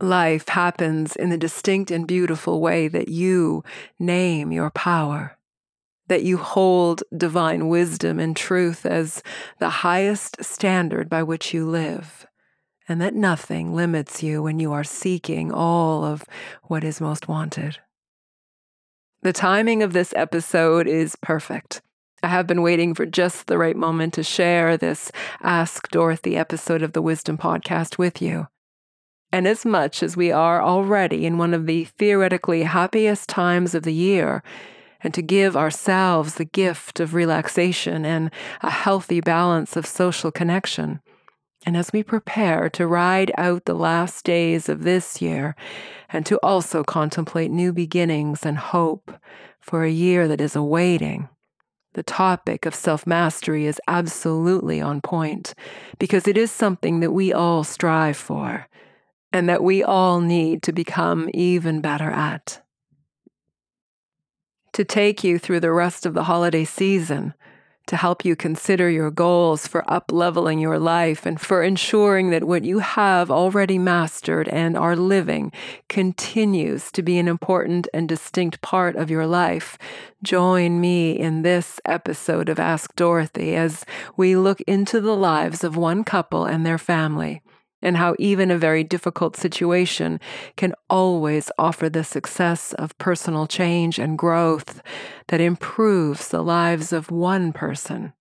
Life happens in the distinct and beautiful way that you name your power, that you hold divine wisdom and truth as the highest standard by which you live, and that nothing limits you when you are seeking all of what is most wanted. The timing of this episode is perfect. I have been waiting for just the right moment to share this Ask Dorothy episode of the Wisdom Podcast with you. And as much as we are already in one of the theoretically happiest times of the year, and to give ourselves the gift of relaxation and a healthy balance of social connection, and as we prepare to ride out the last days of this year and to also contemplate new beginnings and hope for a year that is awaiting, the topic of self mastery is absolutely on point because it is something that we all strive for and that we all need to become even better at. To take you through the rest of the holiday season, to help you consider your goals for upleveling your life and for ensuring that what you have already mastered and are living continues to be an important and distinct part of your life. Join me in this episode of Ask Dorothy as we look into the lives of one couple and their family and how even a very difficult situation can always offer the success of personal change and growth that improves the lives of one person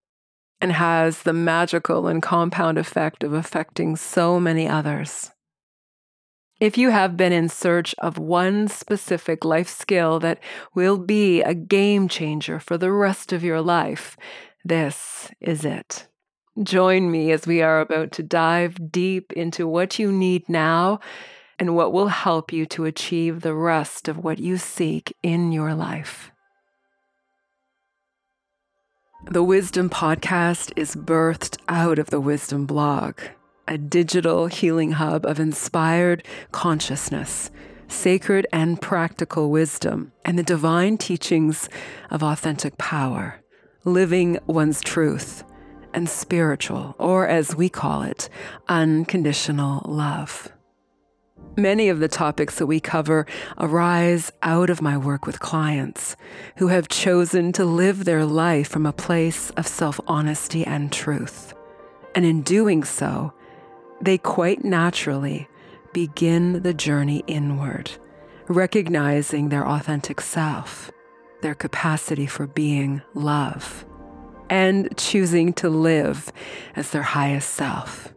and has the magical and compound effect of affecting so many others. If you have been in search of one specific life skill that will be a game changer for the rest of your life, this is it. Join me as we are about to dive deep into what you need now and what will help you to achieve the rest of what you seek in your life. The Wisdom Podcast is birthed out of the Wisdom blog, a digital healing hub of inspired consciousness, sacred and practical wisdom, and the divine teachings of authentic power, living one's truth and spiritual, or as we call it, unconditional love. Many of the topics that we cover arise out of my work with clients who have chosen to live their life from a place of self honesty and truth. And in doing so, they quite naturally begin the journey inward, recognizing their authentic self, their capacity for being love and choosing to live as their highest self.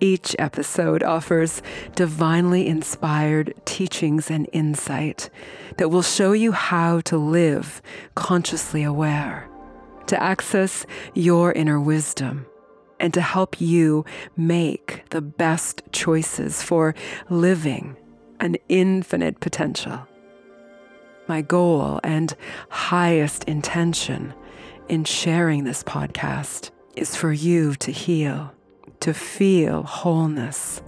Each episode offers divinely inspired teachings and insight that will show you how to live consciously aware, to access your inner wisdom, and to help you make the best choices for living an infinite potential. My goal and highest intention in sharing this podcast is for you to heal, to feel wholeness,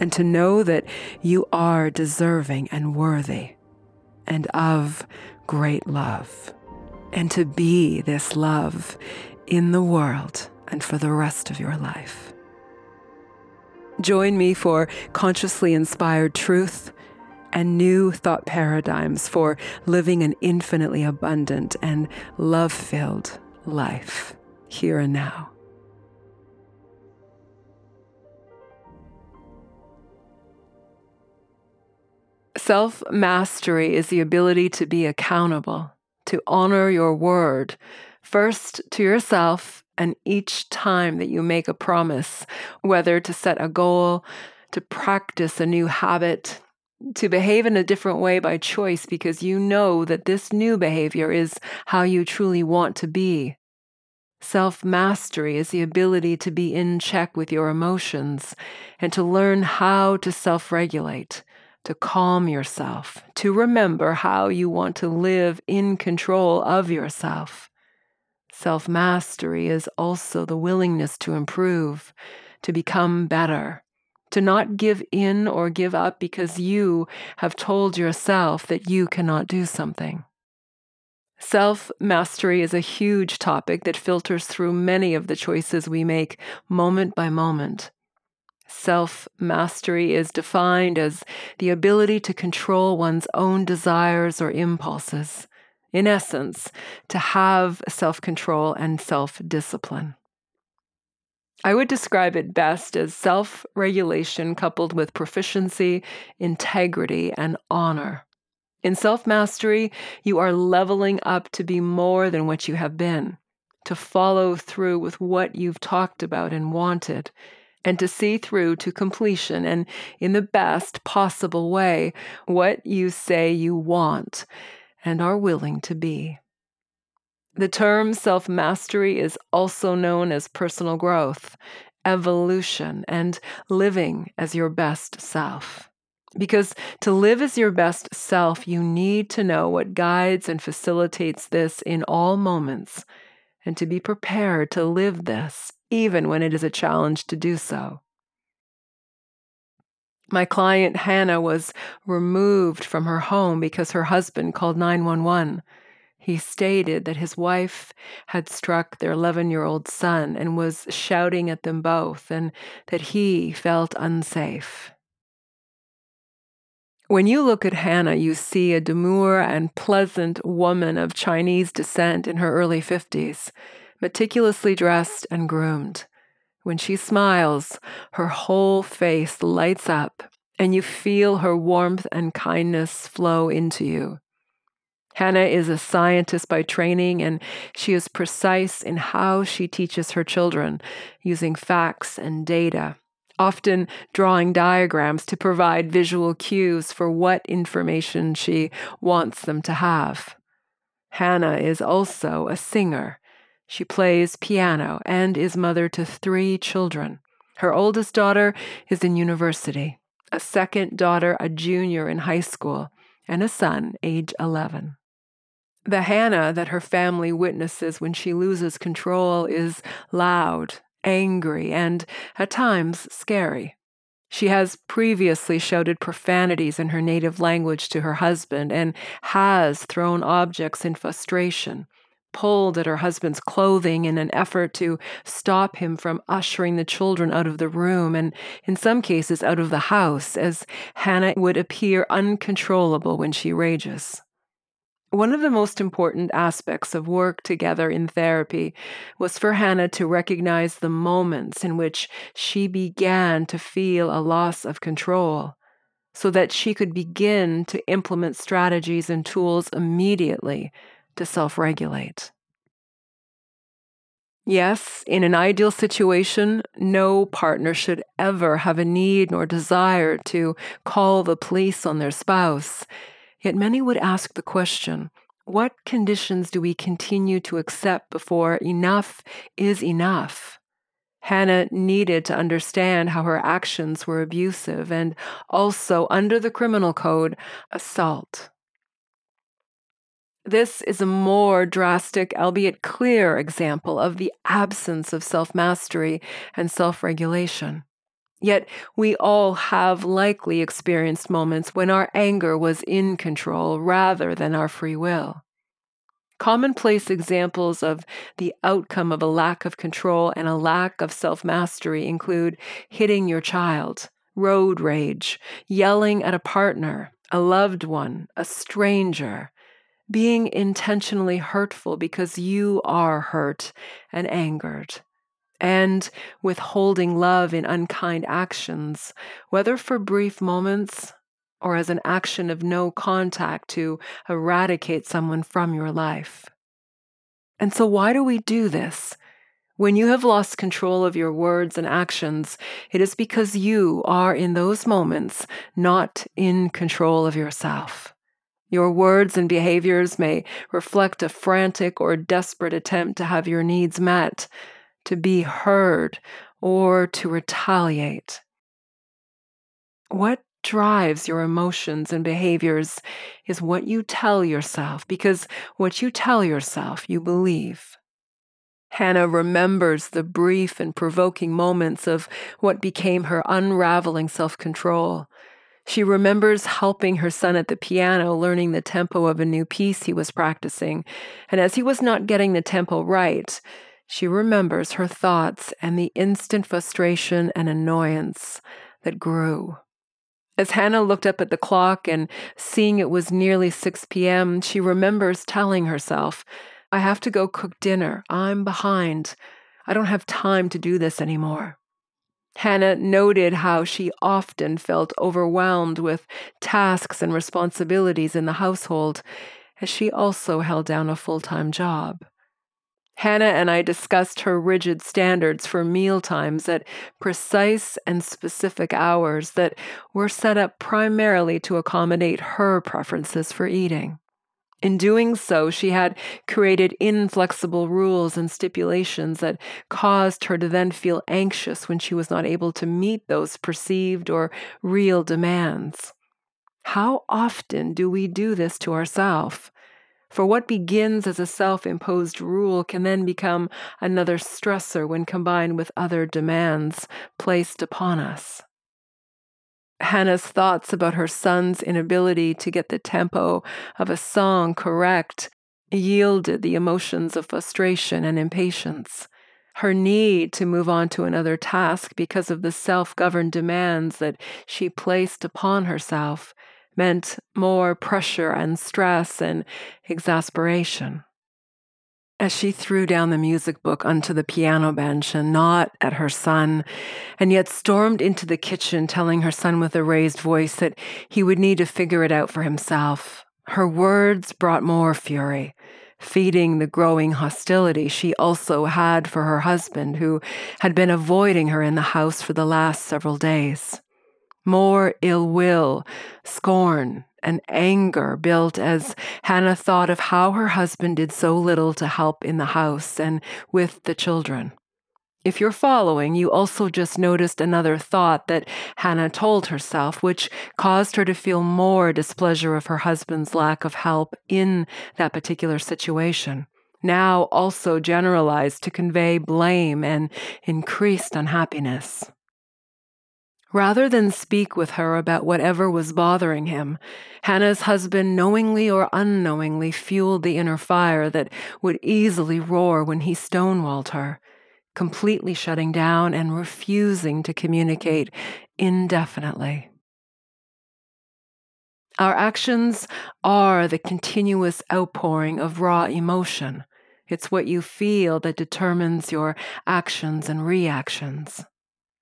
and to know that you are deserving and worthy and of great love, and to be this love in the world and for the rest of your life. Join me for consciously inspired truth and new thought paradigms for living an infinitely abundant and love filled life here and now. Self mastery is the ability to be accountable, to honor your word, first to yourself, and each time that you make a promise, whether to set a goal, to practice a new habit, to behave in a different way by choice because you know that this new behavior is how you truly want to be. Self mastery is the ability to be in check with your emotions and to learn how to self regulate, to calm yourself, to remember how you want to live in control of yourself. Self mastery is also the willingness to improve, to become better to not give in or give up because you have told yourself that you cannot do something. Self mastery is a huge topic that filters through many of the choices we make moment by moment. Self mastery is defined as the ability to control one's own desires or impulses. In essence, to have self control and self discipline. I would describe it best as self regulation coupled with proficiency, integrity, and honor. In self mastery, you are leveling up to be more than what you have been, to follow through with what you've talked about and wanted, and to see through to completion and, in the best possible way, what you say you want and are willing to be. The term self mastery is also known as personal growth, evolution, and living as your best self. Because to live as your best self, you need to know what guides and facilitates this in all moments, and to be prepared to live this, even when it is a challenge to do so. My client Hannah was removed from her home because her husband called 911. He stated that his wife had struck their 11 year old son and was shouting at them both, and that he felt unsafe. When you look at Hannah, you see a demure and pleasant woman of Chinese descent in her early 50s, meticulously dressed and groomed. When she smiles, her whole face lights up, and you feel her warmth and kindness flow into you. Hannah is a scientist by training, and she is precise in how she teaches her children, using facts and data, often drawing diagrams to provide visual cues for what information she wants them to have. Hannah is also a singer. She plays piano and is mother to three children. Her oldest daughter is in university, a second daughter, a junior in high school, and a son, age 11. The Hannah that her family witnesses when she loses control is loud, angry, and at times scary. She has previously shouted profanities in her native language to her husband and has thrown objects in frustration, pulled at her husband's clothing in an effort to stop him from ushering the children out of the room and, in some cases, out of the house, as Hannah would appear uncontrollable when she rages. One of the most important aspects of work together in therapy was for Hannah to recognize the moments in which she began to feel a loss of control so that she could begin to implement strategies and tools immediately to self regulate. Yes, in an ideal situation, no partner should ever have a need nor desire to call the police on their spouse Yet many would ask the question what conditions do we continue to accept before enough is enough? Hannah needed to understand how her actions were abusive and also, under the criminal code, assault. This is a more drastic, albeit clear, example of the absence of self mastery and self regulation. Yet we all have likely experienced moments when our anger was in control rather than our free will. Commonplace examples of the outcome of a lack of control and a lack of self mastery include hitting your child, road rage, yelling at a partner, a loved one, a stranger, being intentionally hurtful because you are hurt and angered and withholding love in unkind actions, whether for brief moments or as an action of no contact to eradicate someone from your life. And so, why do we do this? When you have lost control of your words and actions, it is because you are in those moments not in control of yourself. Your words and behaviors may reflect a frantic or desperate attempt to have your needs met, to be heard, or to retaliate. What drives your emotions and behaviors is what you tell yourself, because what you tell yourself, you believe. Hannah remembers the brief and provoking moments of what became her unraveling self control. She remembers helping her son at the piano, learning the tempo of a new piece he was practicing. And as he was not getting the tempo right, she remembers her thoughts and the instant frustration and annoyance that grew. As Hannah looked up at the clock and seeing it was nearly 6 p.m., she remembers telling herself, I have to go cook dinner. I'm behind. I don't have time to do this anymore. Hannah noted how she often felt overwhelmed with tasks and responsibilities in the household, as she also held down a full time job. Hannah and I discussed her rigid standards for meal times at precise and specific hours that were set up primarily to accommodate her preferences for eating. In doing so, she had created inflexible rules and stipulations that caused her to then feel anxious when she was not able to meet those perceived or real demands. How often do we do this to ourselves? For what begins as a self imposed rule can then become another stressor when combined with other demands placed upon us. Hannah's thoughts about her son's inability to get the tempo of a song correct yielded the emotions of frustration and impatience. Her need to move on to another task because of the self governed demands that she placed upon herself meant more pressure and stress and exasperation. As she threw down the music book onto the piano bench and not at her son, and yet stormed into the kitchen telling her son with a raised voice that he would need to figure it out for himself, her words brought more fury, feeding the growing hostility she also had for her husband, who had been avoiding her in the house for the last several days. More ill will, scorn, and anger built as Hannah thought of how her husband did so little to help in the house and with the children. If you're following, you also just noticed another thought that Hannah told herself, which caused her to feel more displeasure of her husband's lack of help in that particular situation. Now also generalized to convey blame and increased unhappiness. Rather than speak with her about whatever was bothering him, Hannah's husband knowingly or unknowingly fueled the inner fire that would easily roar when he stonewalled her, completely shutting down and refusing to communicate indefinitely. Our actions are the continuous outpouring of raw emotion. It's what you feel that determines your actions and reactions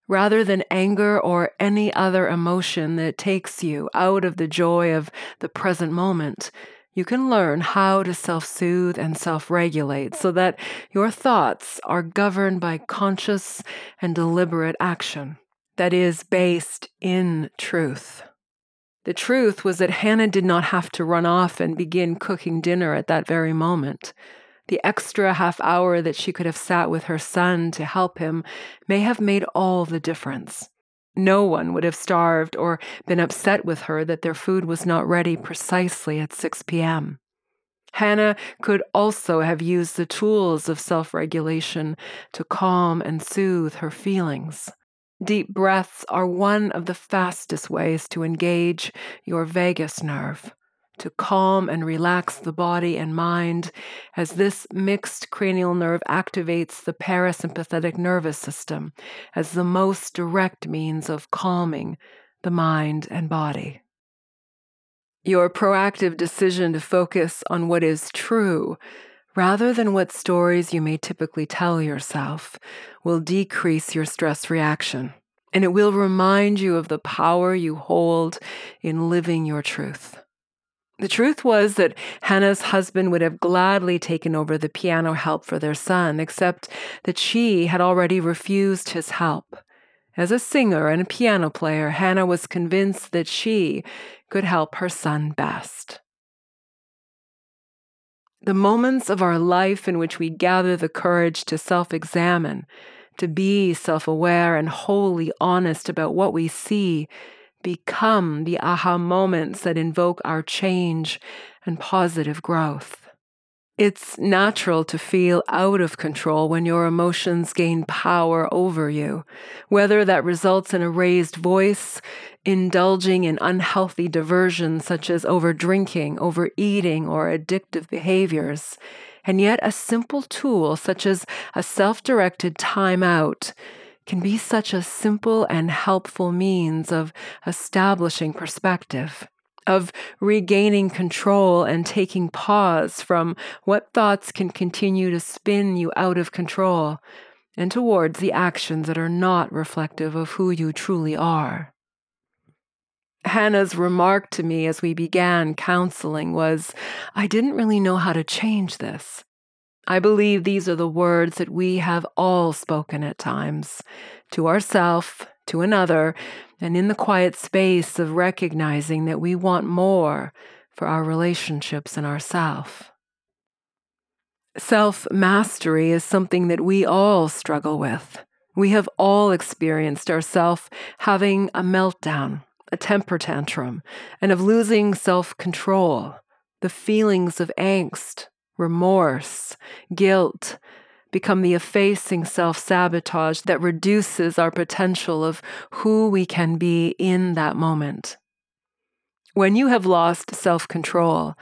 rather than anger or any other emotion that takes you out of the joy of the present moment, you can learn how to self soothe and self regulate so that your thoughts are governed by conscious and deliberate action that is based in truth. The truth was that Hannah did not have to run off and begin cooking dinner at that very moment. The extra half hour that she could have sat with her son to help him may have made all the difference. No one would have starved or been upset with her that their food was not ready precisely at 6 p.m. Hannah could also have used the tools of self regulation to calm and soothe her feelings. Deep breaths are one of the fastest ways to engage your vagus nerve to calm and relax the body and mind as this mixed cranial nerve activates the parasympathetic nervous system as the most direct means of calming the mind and body. Your proactive decision to focus on what is true rather than what stories you may typically tell yourself will decrease your stress reaction. And it will remind you of the power you hold in living your truth. The truth was that Hannah's husband would have gladly taken over the piano help for their son, except that she had already refused his help. As a singer and a piano player, Hannah was convinced that she could help her son best. The moments of our life in which we gather the courage to self examine, to be self aware and wholly honest about what we see, become the aha moments that invoke our change and positive growth. It's natural to feel out of control when your emotions gain power over you, whether that results in a raised voice, indulging in unhealthy diversions such as overdrinking, overeating, or addictive behaviors. And yet, a simple tool such as a self directed timeout can be such a simple and helpful means of establishing perspective, of regaining control and taking pause from what thoughts can continue to spin you out of control and towards the actions that are not reflective of who you truly are. Hannah's remark to me as we began counseling was, I didn't really know how to change this. I believe these are the words that we have all spoken at times to ourself, to another, and in the quiet space of recognizing that we want more for our relationships and ourself. Self mastery is something that we all struggle with. We have all experienced ourself having a meltdown, a temper tantrum, and of losing self control, the feelings of angst, remorse, guilt become the effacing self sabotage that reduces our potential of who we can be in that moment. When you have lost self control,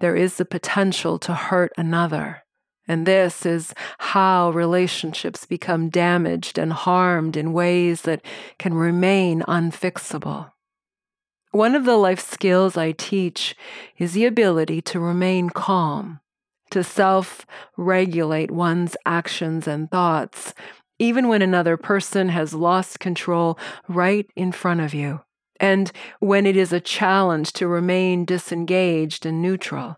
there is the potential to hurt another. And this is how relationships become damaged and harmed in ways that can remain unfixable. One of the life skills I teach is the ability to remain calm to self regulate one's actions and thoughts, even when another person has lost control right in front of you, and when it is a challenge to remain disengaged and neutral.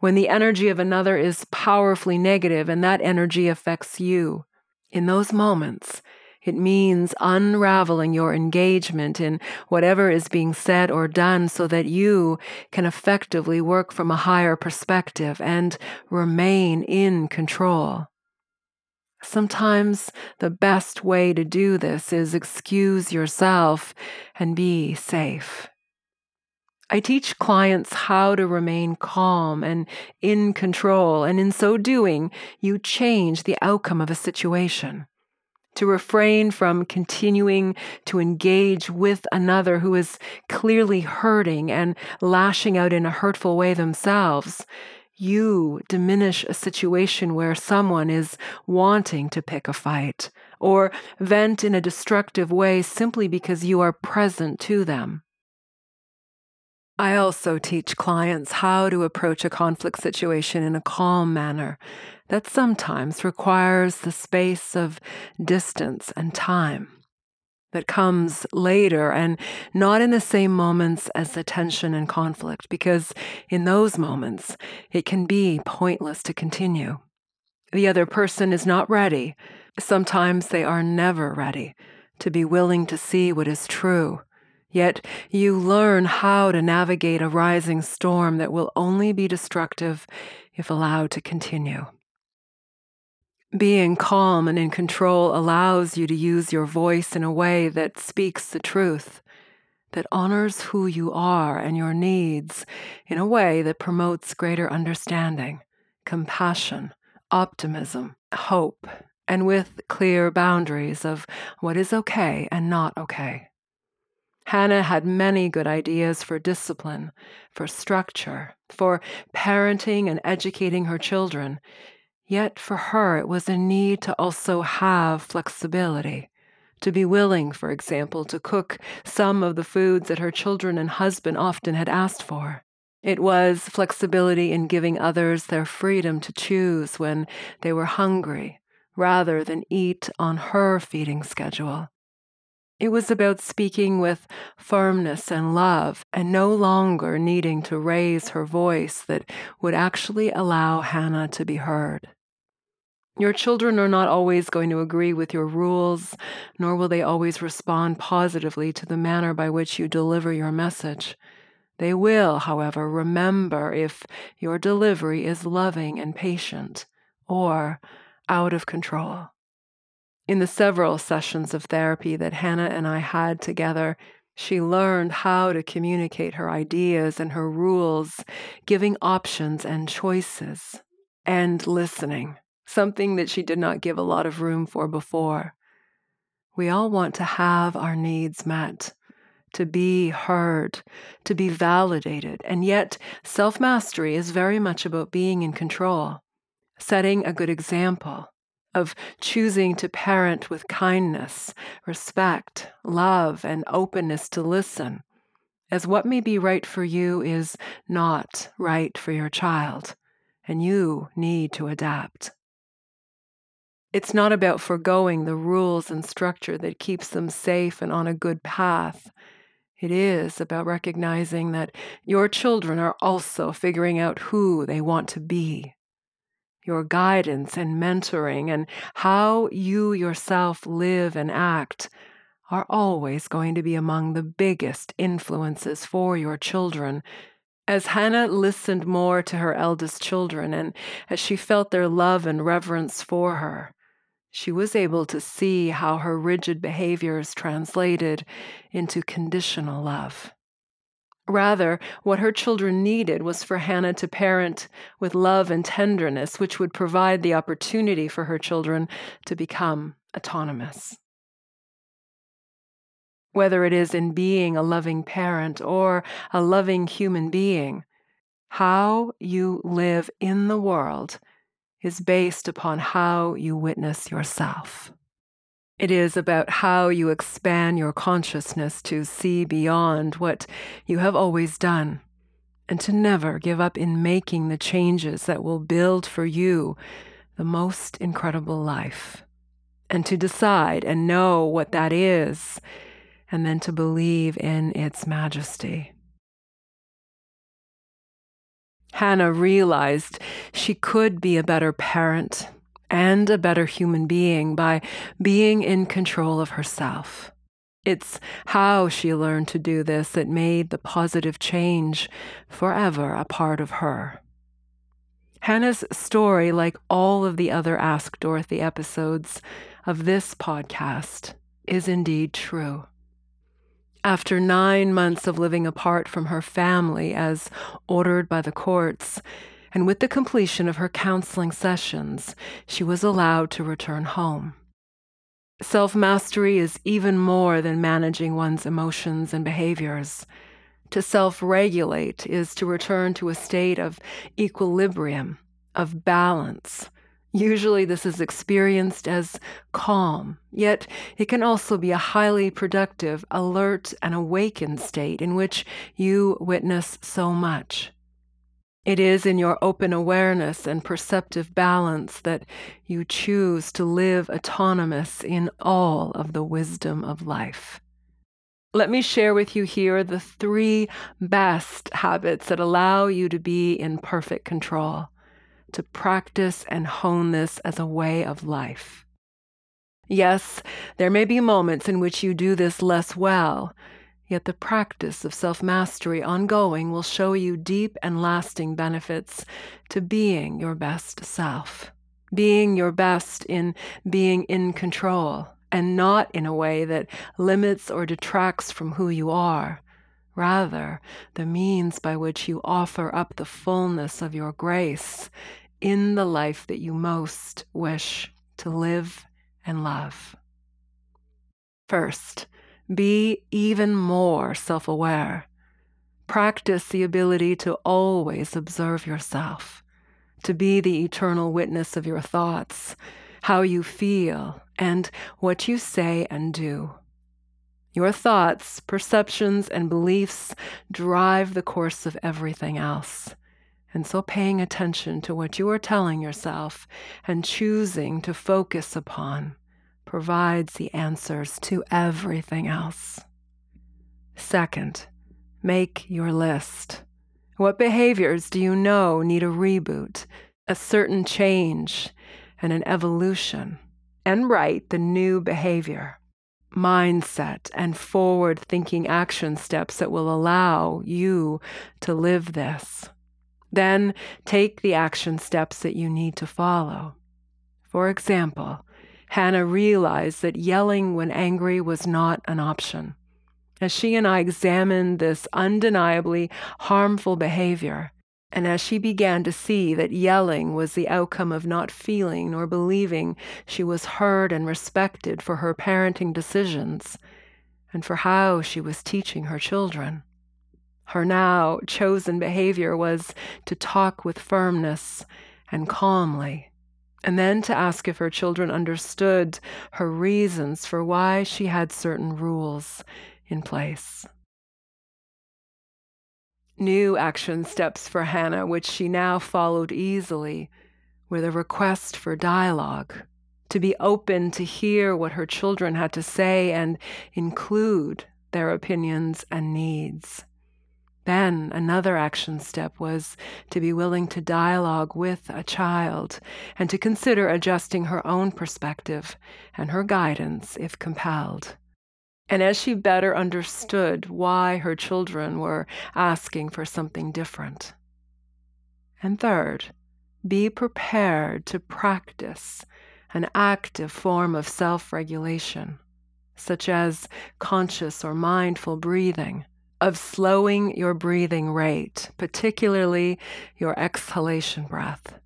When the energy of another is powerfully negative and that energy affects you. In those moments, it means unraveling your engagement in whatever is being said or done so that you can effectively work from a higher perspective and remain in control. Sometimes the best way to do this is excuse yourself and be safe. I teach clients how to remain calm and in control, and in so doing, you change the outcome of a situation to refrain from continuing to engage with another who is clearly hurting and lashing out in a hurtful way themselves, you diminish a situation where someone is wanting to pick a fight or vent in a destructive way simply because you are present to them. I also teach clients how to approach a conflict situation in a calm manner that sometimes requires the space of distance and time that comes later and not in the same moments as the tension and conflict, because in those moments it can be pointless to continue. The other person is not ready. Sometimes they are never ready to be willing to see what is true Yet you learn how to navigate a rising storm that will only be destructive if allowed to continue. Being calm and in control allows you to use your voice in a way that speaks the truth, that honors who you are and your needs in a way that promotes greater understanding, compassion, optimism, hope, and with clear boundaries of what is okay and not okay. Hannah had many good ideas for discipline, for structure, for parenting and educating her children. Yet for her, it was a need to also have flexibility, to be willing, for example, to cook some of the foods that her children and husband often had asked for. It was flexibility in giving others their freedom to choose when they were hungry, rather than eat on her feeding schedule. It was about speaking with firmness and love and no longer needing to raise her voice that would actually allow Hannah to be heard. Your children are not always going to agree with your rules, nor will they always respond positively to the manner by which you deliver your message. They will, however, remember if your delivery is loving and patient or out of control. In the several sessions of therapy that Hannah and I had together, she learned how to communicate her ideas and her rules, giving options and choices, and listening, something that she did not give a lot of room for before. We all want to have our needs met, to be heard, to be validated, and yet self mastery is very much about being in control setting a good example of choosing to parent with kindness, respect, love, and openness to listen, as what may be right for you is not right for your child, and you need to adapt. It's not about foregoing the rules and structure that keeps them safe and on a good path. It is about recognizing that your children are also figuring out who they want to be. Your guidance and mentoring and how you yourself live and act are always going to be among the biggest influences for your children. As Hannah listened more to her eldest children and as she felt their love and reverence for her, she was able to see how her rigid behaviors translated into conditional love. Rather, what her children needed was for Hannah to parent with love and tenderness, which would provide the opportunity for her children to become autonomous. Whether it is in being a loving parent or a loving human being, how you live in the world is based upon how you witness yourself. It is about how you expand your consciousness to see beyond what you have always done and to never give up in making the changes that will build for you the most incredible life. And to decide and know what that is, and then to believe in its majesty. Hannah realized she could be a better parent and a better human being by being in control of herself. It's how she learned to do this that made the positive change forever a part of her. Hannah's story, like all of the other Ask Dorothy episodes of this podcast, is indeed true. After nine months of living apart from her family as ordered by the courts, and with the completion of her counseling sessions, she was allowed to return home. Self mastery is even more than managing one's emotions and behaviors. To self regulate is to return to a state of equilibrium, of balance, Usually, this is experienced as calm, yet it can also be a highly productive, alert, and awakened state in which you witness so much. It is in your open awareness and perceptive balance that you choose to live autonomous in all of the wisdom of life. Let me share with you here the three best habits that allow you to be in perfect control to practice and hone this as a way of life. Yes, there may be moments in which you do this less well, yet the practice of self mastery ongoing will show you deep and lasting benefits to being your best self, being your best in being in control and not in a way that limits or detracts from who you are. Rather, the means by which you offer up the fullness of your grace in the life that you most wish to live and love. First, be even more self aware. Practice the ability to always observe yourself, to be the eternal witness of your thoughts, how you feel, and what you say and do. Your thoughts, perceptions, and beliefs drive the course of everything else. And so, paying attention to what you are telling yourself and choosing to focus upon provides the answers to everything else. Second, make your list. What behaviors do you know need a reboot, a certain change, and an evolution? And write the new behavior, mindset, and forward thinking action steps that will allow you to live this. Then take the action steps that you need to follow. For example, Hannah realized that yelling when angry was not an option. As she and I examined this undeniably harmful behavior, and as she began to see that yelling was the outcome of not feeling nor believing she was heard and respected for her parenting decisions and for how she was teaching her children, her now chosen behavior was to talk with firmness and calmly and then to ask if her children understood her reasons for why she had certain rules in place. New action steps for Hannah, which she now followed easily, were the request for dialogue, to be open to hear what her children had to say and include their opinions and needs. Then another action step was to be willing to dialogue with a child and to consider adjusting her own perspective and her guidance if compelled. And as she better understood why her children were asking for something different. And third, be prepared to practice an active form of self regulation, such as conscious or mindful breathing of slowing your breathing rate, particularly your exhalation breath,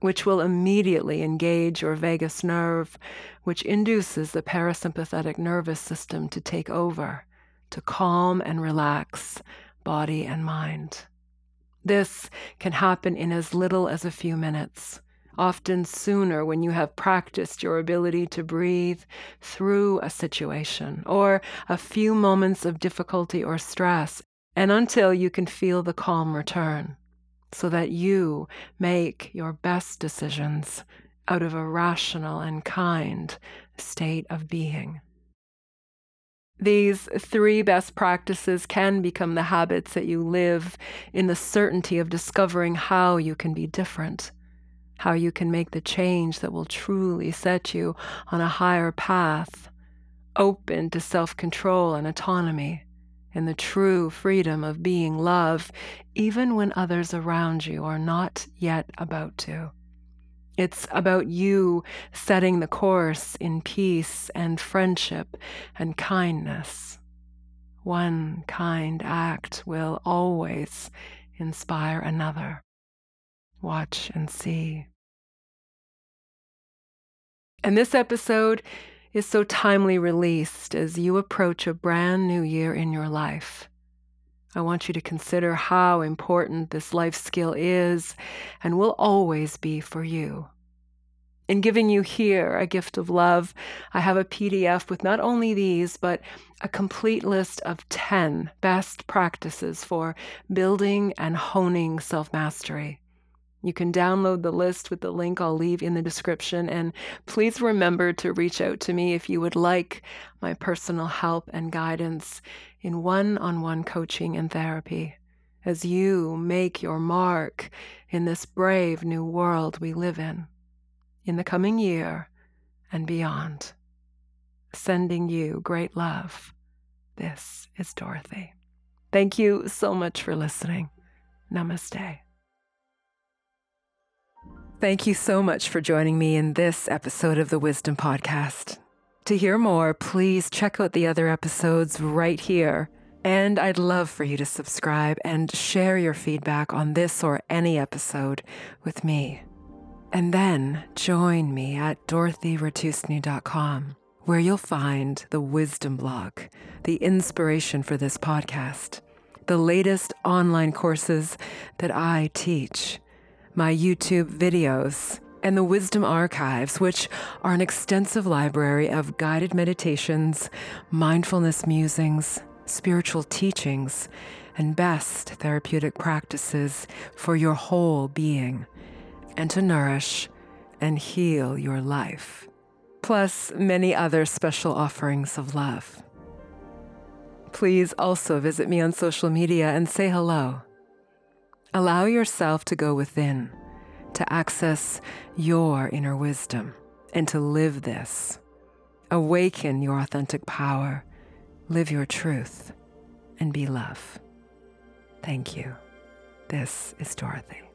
which will immediately engage your vagus nerve, which induces the parasympathetic nervous system to take over, to calm and relax body and mind. This can happen in as little as a few minutes often sooner when you have practiced your ability to breathe through a situation or a few moments of difficulty or stress, and until you can feel the calm return, so that you make your best decisions out of a rational and kind state of being. These three best practices can become the habits that you live in the certainty of discovering how you can be different how you can make the change that will truly set you on a higher path, open to self control and autonomy, in the true freedom of being love, even when others around you are not yet about to. It's about you setting the course in peace and friendship and kindness. One kind act will always inspire another. Watch and see. And this episode is so timely released as you approach a brand new year in your life. I want you to consider how important this life skill is and will always be for you. In giving you here a gift of love, I have a PDF with not only these, but a complete list of 10 best practices for building and honing self mastery. You can download the list with the link I'll leave in the description. And please remember to reach out to me if you would like my personal help and guidance in one on one coaching and therapy as you make your mark in this brave new world we live in in the coming year and beyond. Sending you great love. This is Dorothy. Thank you so much for listening. Namaste. Thank you so much for joining me in this episode of the Wisdom Podcast. To hear more, please check out the other episodes right here. And I'd love for you to subscribe and share your feedback on this or any episode with me. And then join me at dorothyratusny.com, where you'll find the wisdom blog, the inspiration for this podcast, the latest online courses that I teach my YouTube videos, and the Wisdom Archives, which are an extensive library of guided meditations, mindfulness musings, spiritual teachings, and best therapeutic practices for your whole being and to nourish and heal your life, plus many other special offerings of love. Please also visit me on social media and say hello. Allow yourself to go within, to access your inner wisdom, and to live this. Awaken your authentic power, live your truth, and be love. Thank you. This is Dorothy.